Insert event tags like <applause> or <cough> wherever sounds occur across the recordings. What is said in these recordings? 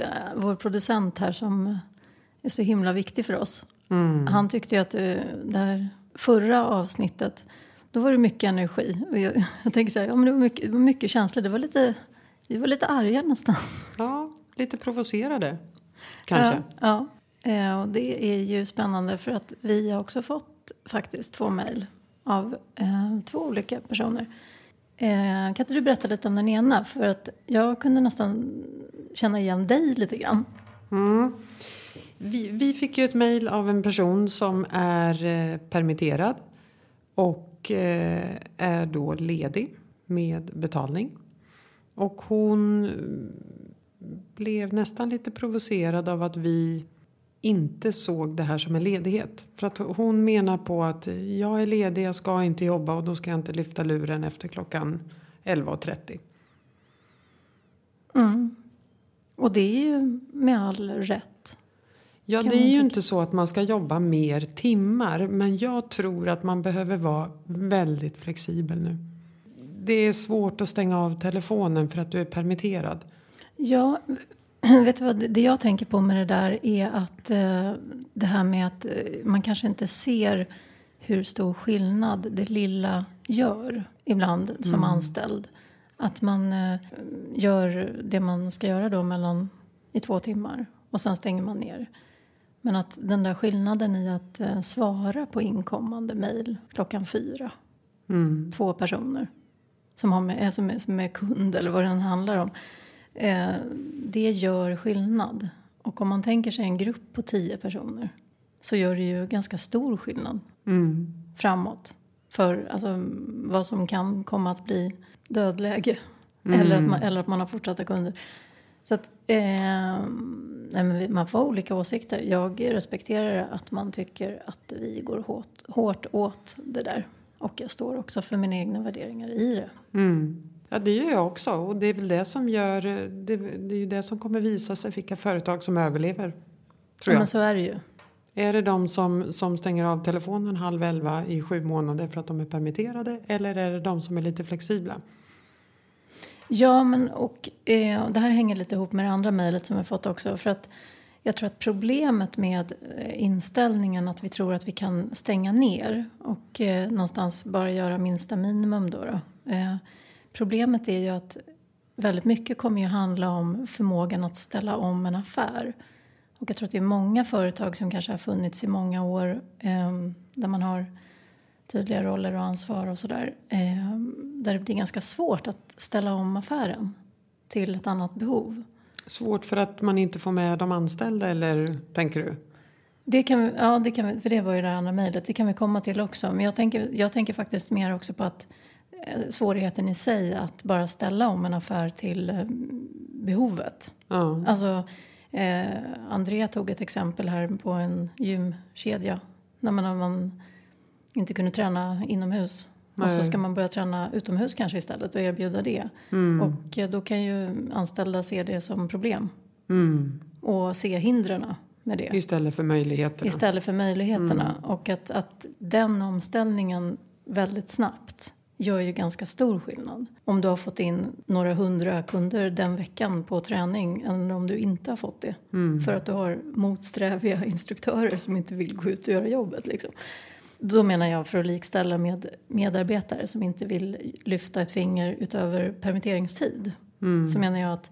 Alltså, vår producent här som är så himla viktig för oss. Mm. Han tyckte ju att det, eh, det här förra avsnittet, då var det mycket energi. Och jag, <laughs> jag tänker så här, ja, men det, var mycket, det var mycket känslor. Det var lite, vi var lite arga nästan. <laughs> Ja, lite provocerade kanske. Ja, ja. Eh, och det är ju spännande för att vi har också fått faktiskt två mejl av eh, två olika personer. Eh, kan inte du berätta lite om den ena? För att jag kunde nästan känna igen dig lite grann. Mm. Vi, vi fick ju ett mejl av en person som är eh, permitterad och eh, är då ledig med betalning. Och hon blev nästan lite provocerad av att vi inte såg det här som en ledighet. För att hon menar på att jag är ledig, jag ska inte jobba och då ska jag inte lyfta luren efter klockan 11.30. Mm. Och det är ju med all rätt. Ja, det är ju inte så att man ska jobba mer timmar men jag tror att man behöver vara väldigt flexibel nu. Det är svårt att stänga av telefonen för att du är permitterad. Ja, <clears throat> vet du vad, det jag tänker på med det där är att eh, det här med att eh, man kanske inte ser hur stor skillnad det lilla gör ibland som mm. anställd. Att man eh, gör det man ska göra då mellan i två timmar och sen stänger man ner. Men att den där skillnaden i att eh, svara på inkommande mejl klockan fyra. Mm. Två personer som, har med, som, är, som är kund eller vad det handlar om. Eh, det gör skillnad. Och om man tänker sig en grupp på tio personer så gör det ju ganska stor skillnad mm. framåt. För alltså, vad som kan komma att bli dödläge. Mm. Eller, att man, eller att man har fortsatta kunder. Så att, eh, nej, man får olika åsikter. Jag respekterar att man tycker att vi går hårt, hårt åt det där. Och jag står också för mina egna värderingar i det. Mm. Ja, det gör jag också. Och det är väl det som gör... Det, det är ju det som kommer visa sig vilka företag som överlever. Tror jag. men så är det ju. Är det de som, som stänger av telefonen halv elva i sju månader för att de är permitterade? Eller är det de som är lite flexibla? Ja, men och eh, det här hänger lite ihop med det andra mejlet som jag fått också. För att jag tror att problemet med eh, inställningen att vi tror att vi kan stänga ner och eh, någonstans bara göra minsta minimum då. då eh, problemet är ju att väldigt mycket kommer ju handla om förmågan att ställa om en affär. Och jag tror att det är många företag som kanske har funnits i många år eh, där man har tydliga roller och ansvar och sådär. Eh, där det blir ganska svårt att ställa om affären till ett annat behov. Svårt för att man inte får med de anställda eller tänker du? Det kan, ja, det kan, för det var ju det andra mejlet. Det kan vi komma till också. Men jag tänker, jag tänker faktiskt mer också på att eh, svårigheten i sig att bara ställa om en affär till eh, behovet. Ja. Alltså, eh, Andrea tog ett exempel här på en gymkedja. När man, man inte kunde träna inomhus. Nej. Och så ska man börja träna utomhus kanske istället och erbjuda det. Mm. Och eh, då kan ju anställda se det som problem. Mm. Och se hindren med det. Istället för möjligheterna. Istället för möjligheterna. Mm. Och att, att den omställningen väldigt snabbt gör ju ganska stor skillnad. Om du har fått in några hundra kunder den veckan på träning än om du inte har fått det. Mm. För att du har motsträviga <laughs> instruktörer som inte vill gå ut och göra jobbet. Liksom. Då menar jag för att likställa med medarbetare som inte vill lyfta ett finger utöver permitteringstid. Mm. Så menar jag att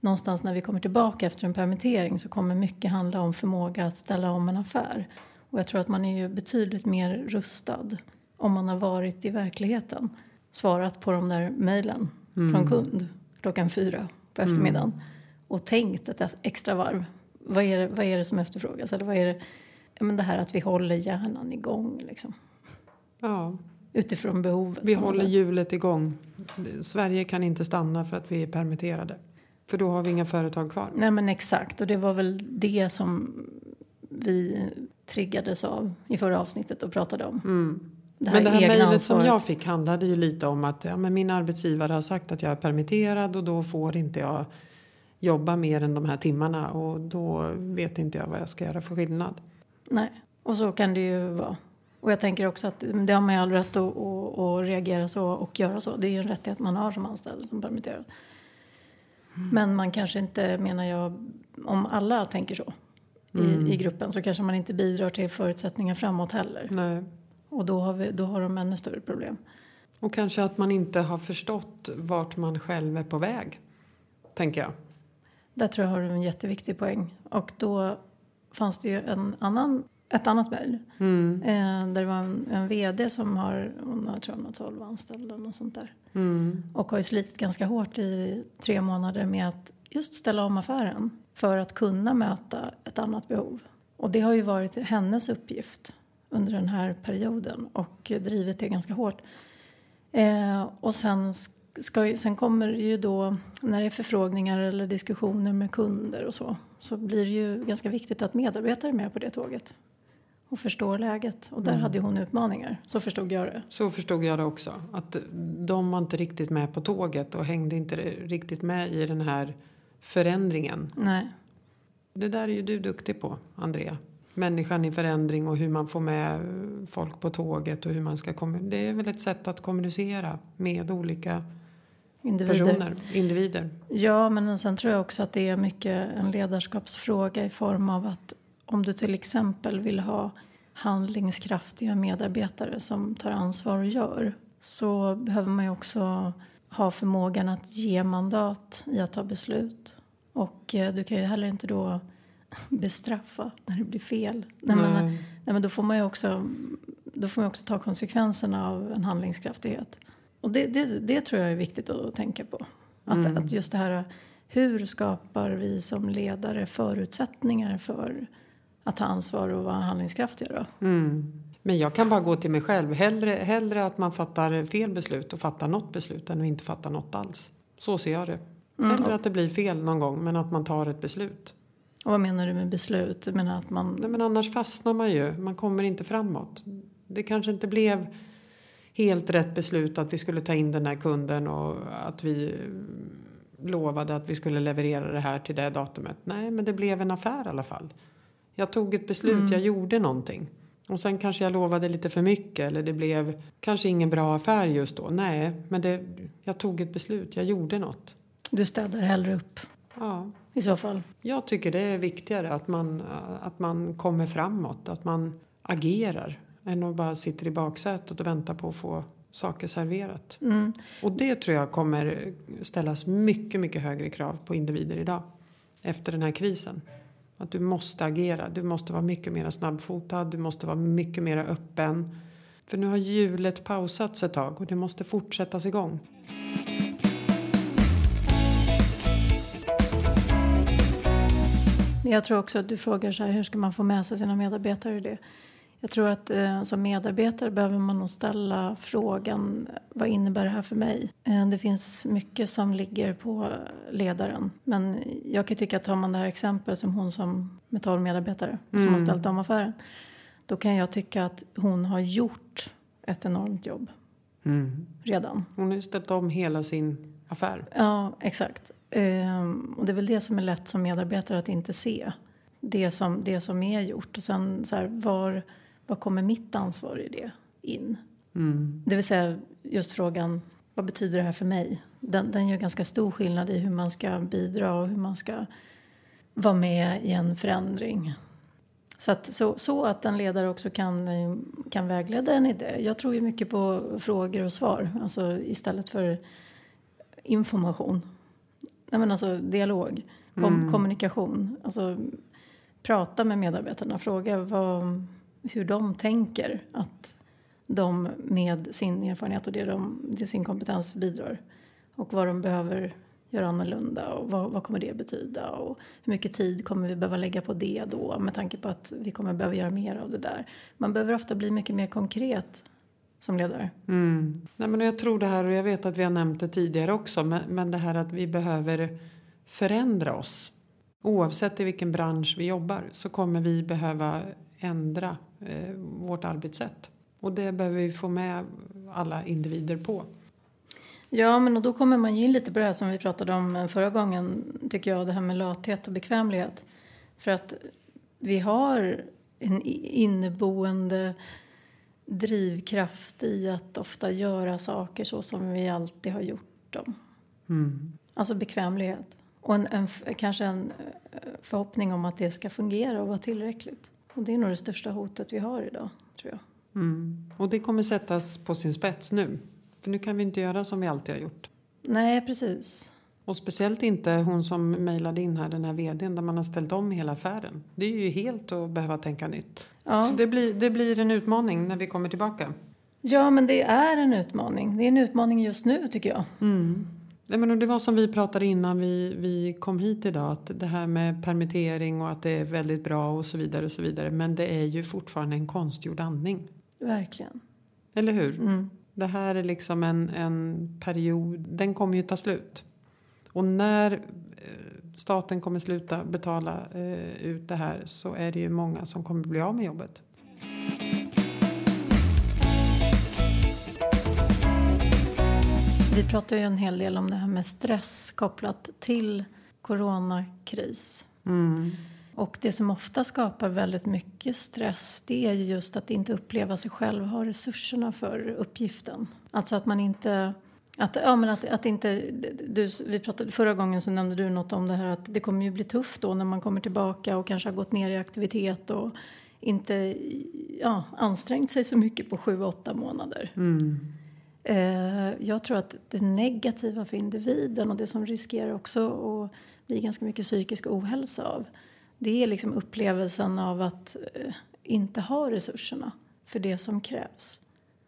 någonstans när vi kommer tillbaka efter en permittering så kommer mycket handla om förmåga att ställa om en affär. Och jag tror att man är ju betydligt mer rustad om man har varit i verkligheten. Svarat på de där mejlen mm. från kund klockan fyra på eftermiddagen. Mm. Och tänkt ett extra varv. Vad är, det, vad är det som efterfrågas? Eller vad är det men det här att vi håller hjärnan igång. Liksom. Ja. Utifrån behovet. Vi håller hjulet igång. Sverige kan inte stanna för att vi är permitterade. För då har vi inga företag kvar. Nej men exakt och det var väl det som vi triggades av i förra avsnittet och pratade om. Mm. Det men det här mejlet som jag fick handlade ju lite om att ja, men min arbetsgivare har sagt att jag är permitterad och då får inte jag jobba mer än de här timmarna och då vet inte jag vad jag ska göra för skillnad. Nej, och så kan det ju vara. Och jag tänker också att det har man ju all rätt att, att, att reagera så och göra så. Det är ju en rättighet man har som anställd, som permitterad. Men man kanske inte, menar jag, om alla tänker så i, i gruppen så kanske man inte bidrar till förutsättningar framåt heller. Nej. Och då har, vi, då har de ännu större problem. Och kanske att man inte har förstått vart man själv är på väg, tänker jag. Där tror jag har du en jätteviktig poäng. Och då fanns det ju en annan, ett annat mejl. Mm. Eh, där det var en, en VD som har, hon har tror jag, några 12 anställda något sånt där. Mm. Och har ju slitit ganska hårt i tre månader med att just ställa om affären. För att kunna möta ett annat behov. Och det har ju varit hennes uppgift under den här perioden och drivit det ganska hårt. Eh, och sen, ska, sen kommer det ju då, när det är förfrågningar eller diskussioner med kunder och så, så blir det ju ganska viktigt att medarbetare är med på det tåget och förstår läget. Och där hade ju hon utmaningar, så förstod jag det. Så förstod jag det också. Att de var inte riktigt med på tåget och hängde inte riktigt med i den här förändringen. Nej. Det där är ju du duktig på, Andrea. Människan i förändring och hur man får med folk på tåget och hur man ska. Det är väl ett sätt att kommunicera med olika Individer. personer, individer. Ja, men sen tror jag också att det är mycket en ledarskapsfråga i form av att om du till exempel vill ha handlingskraftiga medarbetare som tar ansvar och gör så behöver man ju också ha förmågan att ge mandat i att ta beslut. Och eh, du kan ju heller inte då bestraffa när det blir fel. Nej, men, Nej. nej, men då får man ju också, då får man också ta konsekvenserna av en handlingskraftighet. Och det, det, det tror jag är viktigt att tänka på. Att, att just det här, hur skapar vi som ledare förutsättningar för att ta ansvar och vara handlingskraftiga då? Mm. Men jag kan bara gå till mig själv. Hellre, hellre att man fattar fel beslut och fattar något beslut än att inte fatta något alls. Så ser jag det. Hellre att det blir fel någon gång men att man tar ett beslut. Och vad menar du med beslut? Du menar att man... Nej, men annars fastnar man ju. Man kommer inte framåt. Det kanske inte blev helt rätt beslut att vi skulle ta in den här kunden och att vi lovade att vi skulle leverera det här till det datumet. Nej, men det blev en affär i alla fall. Jag tog ett beslut, jag gjorde någonting. Och sen kanske jag lovade lite för mycket eller det blev kanske ingen bra affär just då. Nej, men det, jag tog ett beslut, jag gjorde något. Du städar hellre upp Ja, i så fall. jag tycker det är viktigare att man, att man kommer framåt, att man agerar än att bara sitter i baksätet och väntar på att få saker serverat. Mm. Och det tror jag kommer ställas mycket, mycket högre krav på individer idag efter den här krisen. Att du måste agera, du måste vara mycket mer snabbfotad, du måste vara mycket mer öppen. För nu har hjulet pausats ett tag och det måste fortsättas igång. Jag tror också att du frågar så här, hur ska man få med sig sina medarbetare i det? Jag tror att eh, som medarbetare behöver man nog ställa frågan vad innebär det här för mig? Eh, det finns mycket som ligger på ledaren. Men jag kan tycka att tar man det här exempel som hon som med 12 medarbetare som har ställt om affären. Då kan jag tycka att hon har gjort ett enormt jobb redan. Hon har ju ställt om hela sin affär. Ja, exakt. Ehm, och det är väl det som är lätt som medarbetare att inte se. Det som, det som är gjort. Och sen så här, var, var kommer mitt ansvar i det in? Det vill säga just frågan, vad betyder det här för mig? Den, den gör ganska stor skillnad i hur man ska bidra och hur man ska vara med i en förändring. Så att, så, så att en ledare också kan, kan vägleda en i det. Jag tror ju mycket på frågor och svar, alltså istället för information. Nej, men alltså dialog, kom, kommunikation. Alltså, prata med medarbetarna, fråga vad, hur de tänker att de med sin erfarenhet och det de, det sin kompetens bidrar. Och vad de behöver göra annorlunda och vad, vad kommer det betyda och hur mycket tid kommer vi behöva lägga på det då med tanke på att vi kommer behöva göra mer av det där. Man behöver ofta bli mycket mer konkret som ledare. Mm. Nej, men jag tror det här, och jag vet att vi har nämnt det tidigare också, men, men det här att vi behöver förändra oss. Oavsett i vilken bransch vi jobbar så kommer vi behöva ändra eh, vårt arbetssätt. Och det behöver vi få med alla individer på. Ja, men och då kommer man ju in lite på det här som vi pratade om förra gången, tycker jag, det här med lathet och bekvämlighet. För att vi har en inneboende drivkraft i att ofta göra saker så som vi alltid har gjort dem. Alltså bekvämlighet. Och en, en, kanske en eh, förhoppning om att det ska fungera och vara tillräckligt. Och det är nog det största hotet vi har idag, tror jag. Mm. Och det kommer sättas på sin spets nu. För nu kan vi inte göra som vi alltid har gjort. Nej, precis. Och speciellt inte hon som mejlade in här, den här vdn, där man har ställt om hela affären. Det är ju helt att behöva tänka nytt. Ja. Så det blir, det blir en utmaning när vi kommer tillbaka. Ja, men det är en utmaning. Det är en utmaning just nu, tycker jag. Mm. Nej, men det var som vi pratade innan vi, vi kom hit idag. Att det här med permittering och att det är väldigt bra och så vidare. och så vidare. Men det är ju fortfarande en konstgjord andning. Verkligen. Eller hur? Mm. Det här är liksom en, en period, den kommer ju ta slut. Och när eh, staten kommer sluta betala eh, ut det här så är det ju många som kommer bli av med jobbet. Vi pratar ju en hel del om det här med stress kopplat till coronakris. Mm. Och det som ofta skapar väldigt mycket stress det är ju just att inte uppleva sig själv ha resurserna för uppgiften. Alltså att man inte... Att, ja, men att, att inte, du, vi pratade, förra gången så nämnde du något om det här att det kommer ju bli tufft då när man kommer tillbaka och kanske har gått ner i aktivitet och inte ja, ansträngt sig så mycket på sju, åtta månader. Mm. Eh, jag tror att det negativa för individen och det som riskerar också att bli ganska mycket psykisk ohälsa av det är liksom upplevelsen av att eh, inte ha resurserna för det som krävs.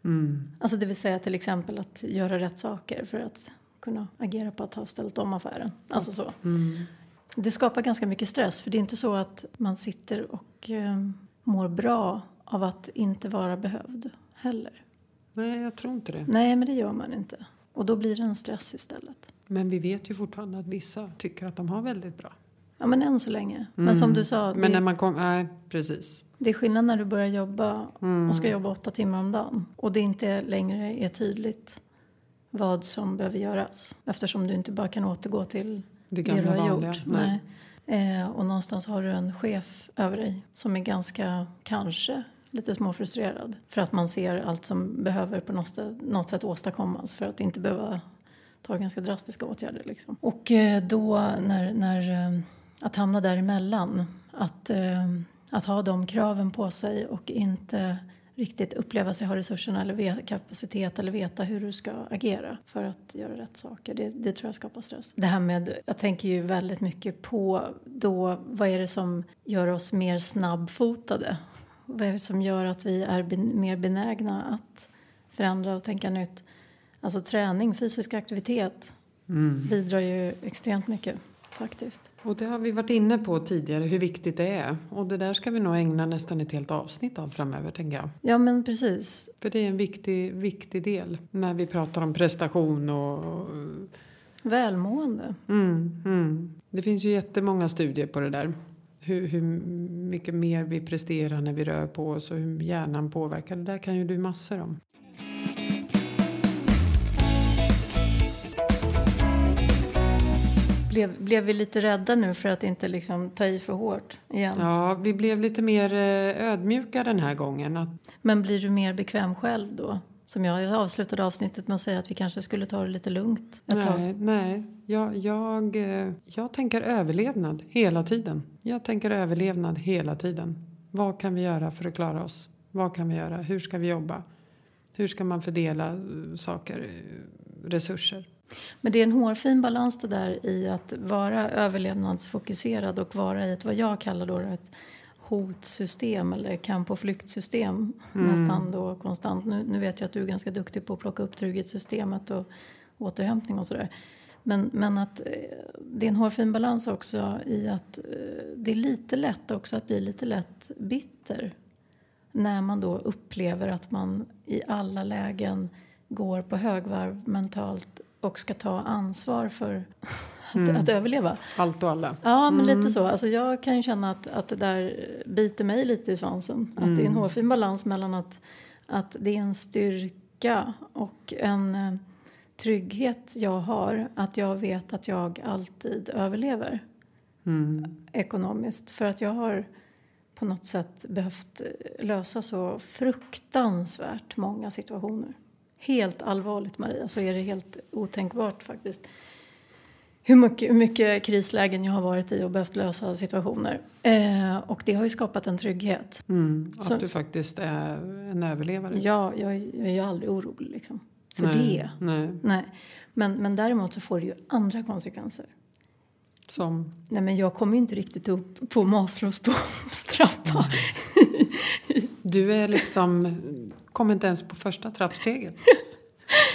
Mm. Alltså det vill säga till exempel att göra rätt saker för att kunna agera på att ha ställt om affären. Alltså så. Mm. Det skapar ganska mycket stress för det är inte så att man sitter och eh, mår bra av att inte vara behövd heller. Nej, jag tror inte det. Nej, men det gör man inte. Och då blir det en stress istället. Men vi vet ju fortfarande att vissa tycker att de har väldigt bra. Ja, men än så länge. Men som du sa, Men det, när man kommer... Nej, precis. det är skillnad när du börjar jobba Mm. och ska jobba åtta timmar om dagen. Och det inte längre är tydligt vad som behöver göras. Eftersom du inte bara kan återgå till Det det du har vanliga. gjort. Nej. Eh, och någonstans har du en chef över dig som är ganska, kanske, lite småfrustrerad. För att man ser allt som behöver på något sätt, något sätt åstadkommas för att inte behöva ta ganska drastiska åtgärder. Liksom. Och eh, då när, när eh, att hamna däremellan, att, eh, att ha de kraven på sig och inte riktigt uppleva sig ha resurserna eller kapacitet eller veta hur du ska agera för att göra rätt saker. Det, det tror jag skapar stress. Det här med, jag tänker ju väldigt mycket på då, vad är det som gör oss mer snabbfotade? Vad är det som gör att vi är ben, mer benägna att förändra och tänka nytt? Alltså träning, fysisk aktivitet Mm. bidrar ju extremt mycket faktiskt. Och det har vi varit inne på tidigare, hur viktigt det är. Och det där ska vi nog ägna nästan ett helt avsnitt av framöver, tänker jag. Ja men precis. För det är en viktig, viktig del när vi pratar om prestation och... Välmående. Mm, mm. Det finns ju jättemånga studier på det där. Hur, hur mycket mer vi presterar när vi rör på oss och hur hjärnan påverkar. Det där kan ju du massor om. Blev, blev vi lite rädda nu för att inte liksom ta i för hårt igen? Ja, vi blev lite mer eh, ödmjuka den här gången. Men blir du mer bekväm själv då? Som jag, avslutade avsnittet med att säga att vi kanske skulle ta det lite lugnt ett tag. nej, nej. Jag, jag, eh, jag tänker överlevnad hela tiden. Jag tänker överlevnad hela tiden. Vad kan vi göra för att klara oss? Vad kan vi göra? Hur ska vi jobba? Hur ska man fördela eh, saker, resurser? Men det är en hårfin balans det där i att vara överlevnadsfokuserad och vara i ett vad jag kallar då ett hotsystem eller kamp och flyktsystem nästan då konstant. Nu, nu vet jag att du är ganska duktig på att plocka upp trygghetssystemet och återhämtning och sådär. Men, men att eh, det är en hårfin balans också i att eh, det är lite lätt också att bli lite lätt bitter när man då upplever att man i alla lägen går på högvarv mentalt och ska ta ansvar för <laughs> att, att överleva. Allt och alla. Ja, men lite så. Alltså jag kan ju känna att, att det där biter mig lite i svansen. Att det är en hårfin balans mellan att, att det är en styrka och en eh, trygghet jag har att jag vet att jag alltid överlever ekonomiskt. För att jag har på något sätt behövt eh, lösa så fruktansvärt många situationer. Helt allvarligt, Maria, så är det helt otänkbart faktiskt. hur mycket, hur mycket krislägen jag har varit i och behövt lösa situationer. Eh, och det har ju skapat en trygghet. Mm, att Så- du faktiskt är en överlevare. Ja, jag, jag är ju aldrig orolig liksom, för nej, det. Nej, Nej. Men, men däremot så får det ju andra konsekvenser. som... Nej, men jag kommer ju inte riktigt upp på Maslows <laughs> behovstrappa. Du är liksom kom inte ens på första trappsteget. <laughs>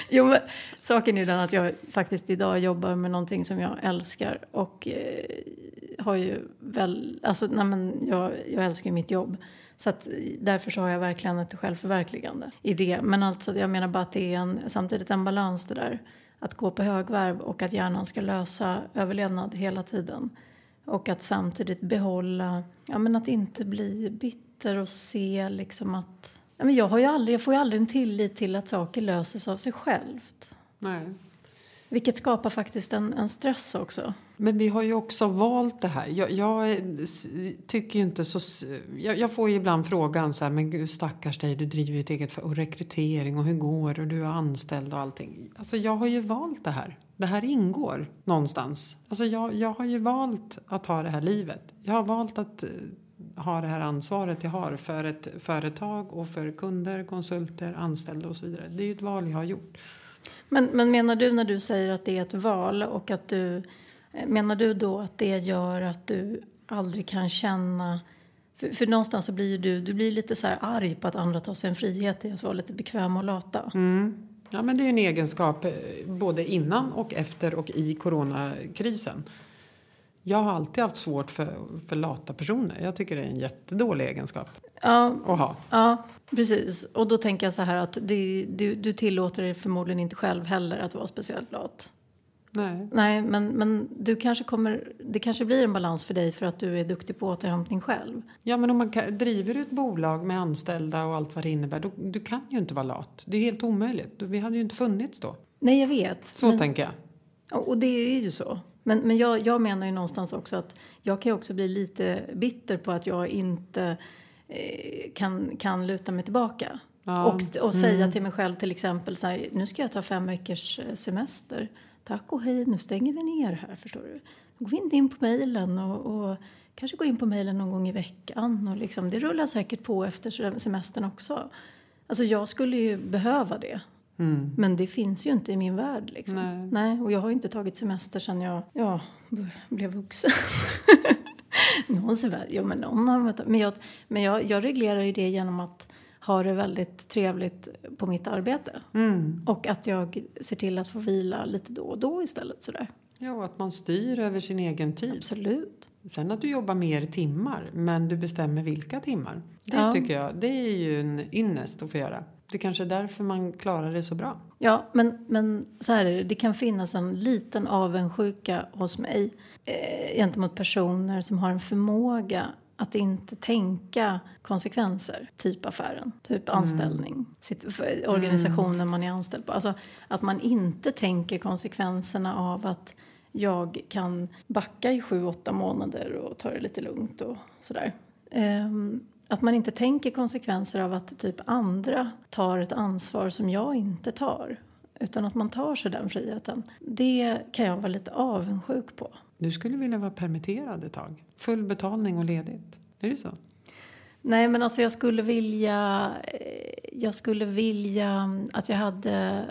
Jo, men saken är den att jag faktiskt idag jobbar med någonting som jag älskar och eh, har ju väl, alltså nej men jag, jag älskar ju mitt jobb. Så att eh, därför så har jag verkligen ett självförverkligande i det. Men alltså jag menar bara att det är en, samtidigt en balans det där. Att gå på högvarv och att hjärnan ska lösa överlevnad hela tiden. Och att samtidigt behålla, ja men att inte bli bitter och se liksom att men jag, har ju aldrig, jag får ju aldrig en tillit till att saker löses av sig självt. Nej. Vilket skapar faktiskt en, en stress också. Men vi har ju också valt det här. Jag, jag tycker inte så... Jag, jag får ju ibland frågan så här, men gud stackars dig, du driver ju ett eget för och rekrytering och hur går det och du är anställd och allting. Alltså jag har ju valt det här. Det här ingår någonstans. Alltså jag, jag har ju valt att ha det här livet. Jag har valt att eh, ha det här ansvaret jag har för ett företag och för kunder, konsulter, anställda och så vidare. Det är ju ett val jag har gjort. Men, men menar du när du säger att det är ett val och att du... eh, Menar du då att det gör att du aldrig kan känna... För, för någonstans så blir du, du blir lite så här arg på att andra tar sig en frihet i att vara lite bekväma och lata. Mm. Ja, men det är en egenskap eh, både innan och efter och i coronakrisen. Jag har alltid haft svårt för, för lata personer. Jag tycker det är en jättedålig egenskap Ja, att ha. ja, precis. Och då tänker jag så här att det, du, du tillåter dig förmodligen inte själv heller att vara speciellt lat. Nej. Nej, men, men du kanske kommer, det kanske blir en balans för dig för att du är duktig på återhämtning själv. Ja, men om man driver ett bolag med anställda och allt vad det innebär, då, du kan ju inte vara lat. Det är helt omöjligt. Vi hade ju inte funnits då. Nej, jag vet. Så men, tänker jag. Och det är ju så. Men, men jag, jag menar ju någonstans också att jag kan också bli lite bitter på att jag inte eh, kan, kan luta mig tillbaka. Ja, Och, och säga till mig själv till exempel så här, nu ska jag ta fem veckors eh, semester. Tack och hej, nu stänger vi ner här förstår du. Då går vi inte in på mejlen och, och kanske går in på mejlen någon gång i veckan. Och liksom, det rullar säkert på efter semestern också. Alltså jag skulle ju behöva det. Mm. Men det finns ju inte i min värld. Liksom. Nej. Nej, och jag har ju inte tagit semester sedan jag ja, blev vuxen. <laughs> någon semester, jo, men någon har. Men, jag, men jag, jag reglerar ju det genom att ha det väldigt trevligt på mitt arbete. Mm. Och att jag ser till att få vila lite då och då istället. Sådär. Ja, och att man styr över sin egen tid. Absolut. Sen att du jobbar mer timmar, men du bestämmer vilka timmar. Det Ja. tycker jag, det är ju en ynnest att få göra. Det kanske är därför man klarar det så bra. Ja, men, men så här är det. Det kan finnas en liten avundsjuka hos mig eh, gentemot personer som har en förmåga att inte tänka konsekvenser. Typ affären, typ anställning, sitt, för organisationen man är anställd på. Alltså att man inte tänker konsekvenserna av att jag kan backa i sju, åtta månader och ta det lite lugnt och sådär. Ehm, att man inte tänker konsekvenser av att typ andra tar ett ansvar som jag inte tar. Utan att man tar sig den friheten. Det kan jag vara lite avundsjuk på. Du skulle vilja vara permitterad ett tag. Full betalning och ledigt. Är det så? Nej, men alltså jag skulle vilja... eh, Jag skulle vilja att jag hade...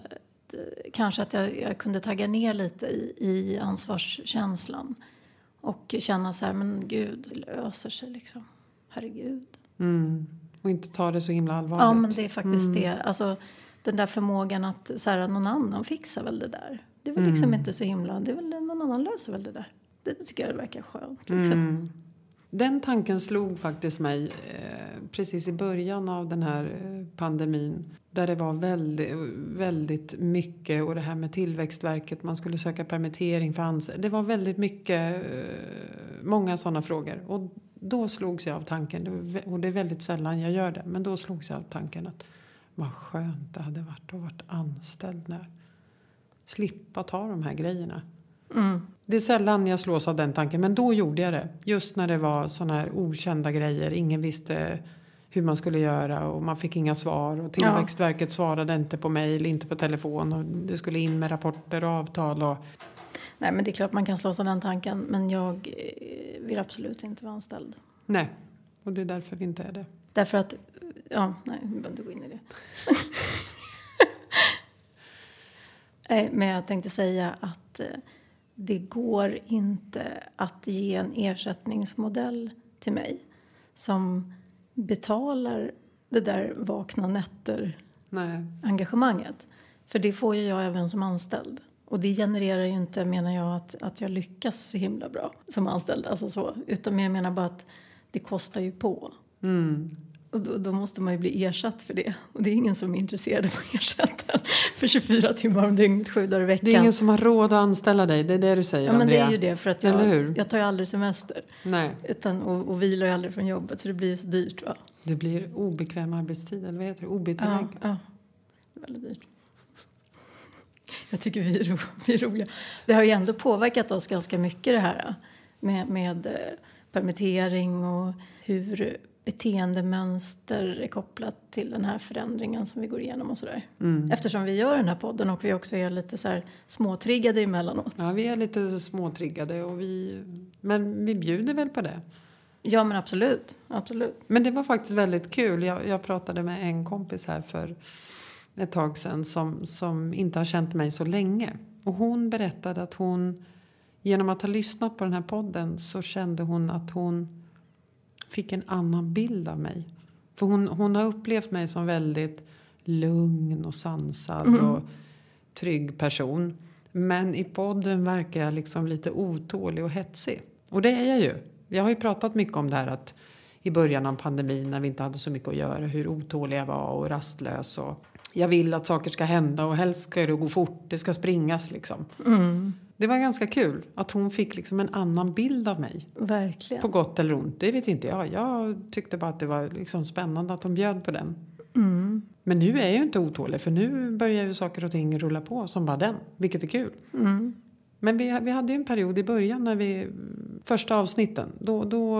eh, Kanske att jag, jag kunde tagga ner lite i, i ansvarskänslan. Och känna så här, men gud, det löser sig liksom. Herregud. Mm. Och inte ta det så himla allvarligt. Ja, men det är faktiskt det. Alltså, den där förmågan att så här, någon annan fixar väl det där. Det är väl liksom inte så himla... Det är väl någon annan löser väl det där. Det tycker jag verkar skönt. Liksom. Mm. Den tanken slog faktiskt mig eh, precis i början av den här eh, pandemin. Där det var väldigt, väldigt mycket och det här med Tillväxtverket, man skulle söka permittering för anställda. Det var väldigt mycket, eh, många sådana frågor. Och då slogs jag av tanken, och det är väldigt sällan jag gör det, men då slogs jag av tanken att vad skönt det hade varit att varit anställd när. Slippa ta de här grejerna. Mm. Det är sällan jag slås av den tanken, men då gjorde jag det. Just när det var såna här okända grejer. Ingen visste hur man skulle göra och man fick inga svar. Och Tillväxtverket svarade inte på mejl, inte på telefon. Och det skulle in med rapporter och avtal. Och, Nej, men det är klart man kan slås av den tanken, men jag eh, vill absolut inte vara anställd. Nej, och det är därför vi inte är det. Därför att, ja, nej, vi behöver inte gå in i det. <laughs> nej, men jag tänkte säga att eh, det går inte att ge en ersättningsmodell till mig som betalar det där vakna nätter-engagemanget. För det får ju jag även som anställd. Och det genererar ju inte, menar jag, att, att jag lyckas så himla bra som anställd. Alltså så. Utan jag menar bara att det kostar ju på. Mm. Och då, då, måste man ju bli ersatt för det. Och det är ingen som är intresserad av att ersätta för 24 timmar om dygnet, sju dagar i veckan. Det är ingen som har råd att anställa dig, det är det du säger Ja men Andrea. det är ju det för att jag, jag tar ju aldrig semester. Nej. Utan, och, och vilar ju aldrig från jobbet så det blir ju så dyrt va. Det blir obekväm arbetstid, eller vad heter det? OB-tillägg. Ja, ja. Det är väldigt dyrt. <laughs> Jag tycker vi är, ro, vi är roliga. Det har ju ändå påverkat oss ganska mycket det här med, med eh, permittering och hur beteendemönster är kopplat till den här förändringen som vi går igenom och sådär. Mm. Eftersom vi gör den här podden och vi också är lite så här småtriggade emellanåt. Ja, vi är lite småtriggade och vi, men vi bjuder väl på det. Ja men absolut, absolut. Men det var faktiskt väldigt kul. Jag, jag pratade med en kompis här för ett tag sedan som, som inte har känt mig så länge. Och hon berättade att hon genom att ha lyssnat på den här podden så kände hon att hon fick en annan bild av mig. För hon, hon har upplevt mig som väldigt lugn och sansad mm. och trygg person. Men i podden verkar jag liksom lite otålig och hetsig. Och det är jag ju. Jag har ju pratat mycket om det här att i början av pandemin när vi inte hade så mycket att göra hur otålig jag var och rastlös och jag vill att saker ska hända och helst ska det gå fort, det ska springas liksom. Mm. Det var ganska kul att hon fick liksom en annan bild av mig. Verkligen. På gott eller ont, det vet inte jag. Jag tyckte bara att det var liksom spännande att hon bjöd på den. Mm. Men nu är jag ju inte otålig för nu börjar ju saker och ting rulla på som bara den, vilket är kul. Mm. Men vi, vi hade ju en period i början när vi, första avsnitten, då, då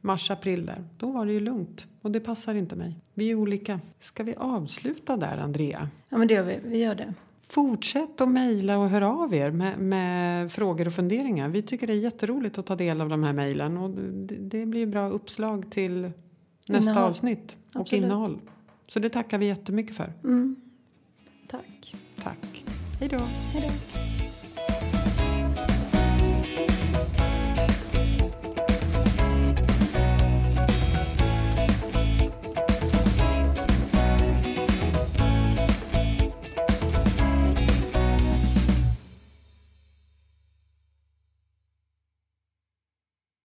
mars, april där, då var det ju lugnt. Och det passar inte mig. Vi är olika. Ska vi avsluta där, Andrea? Ja, men det gör vi. Vi gör det. Fortsätt att mejla och höra av er med, med, frågor och funderingar. Vi tycker det är jätteroligt att ta del av de här mejlen. Och det, det blir bra uppslag till nästa innehåll. avsnitt och Absolut. innehåll. Så det tackar vi jättemycket för. Mm. Tack. Tack. Hej då. Hej då.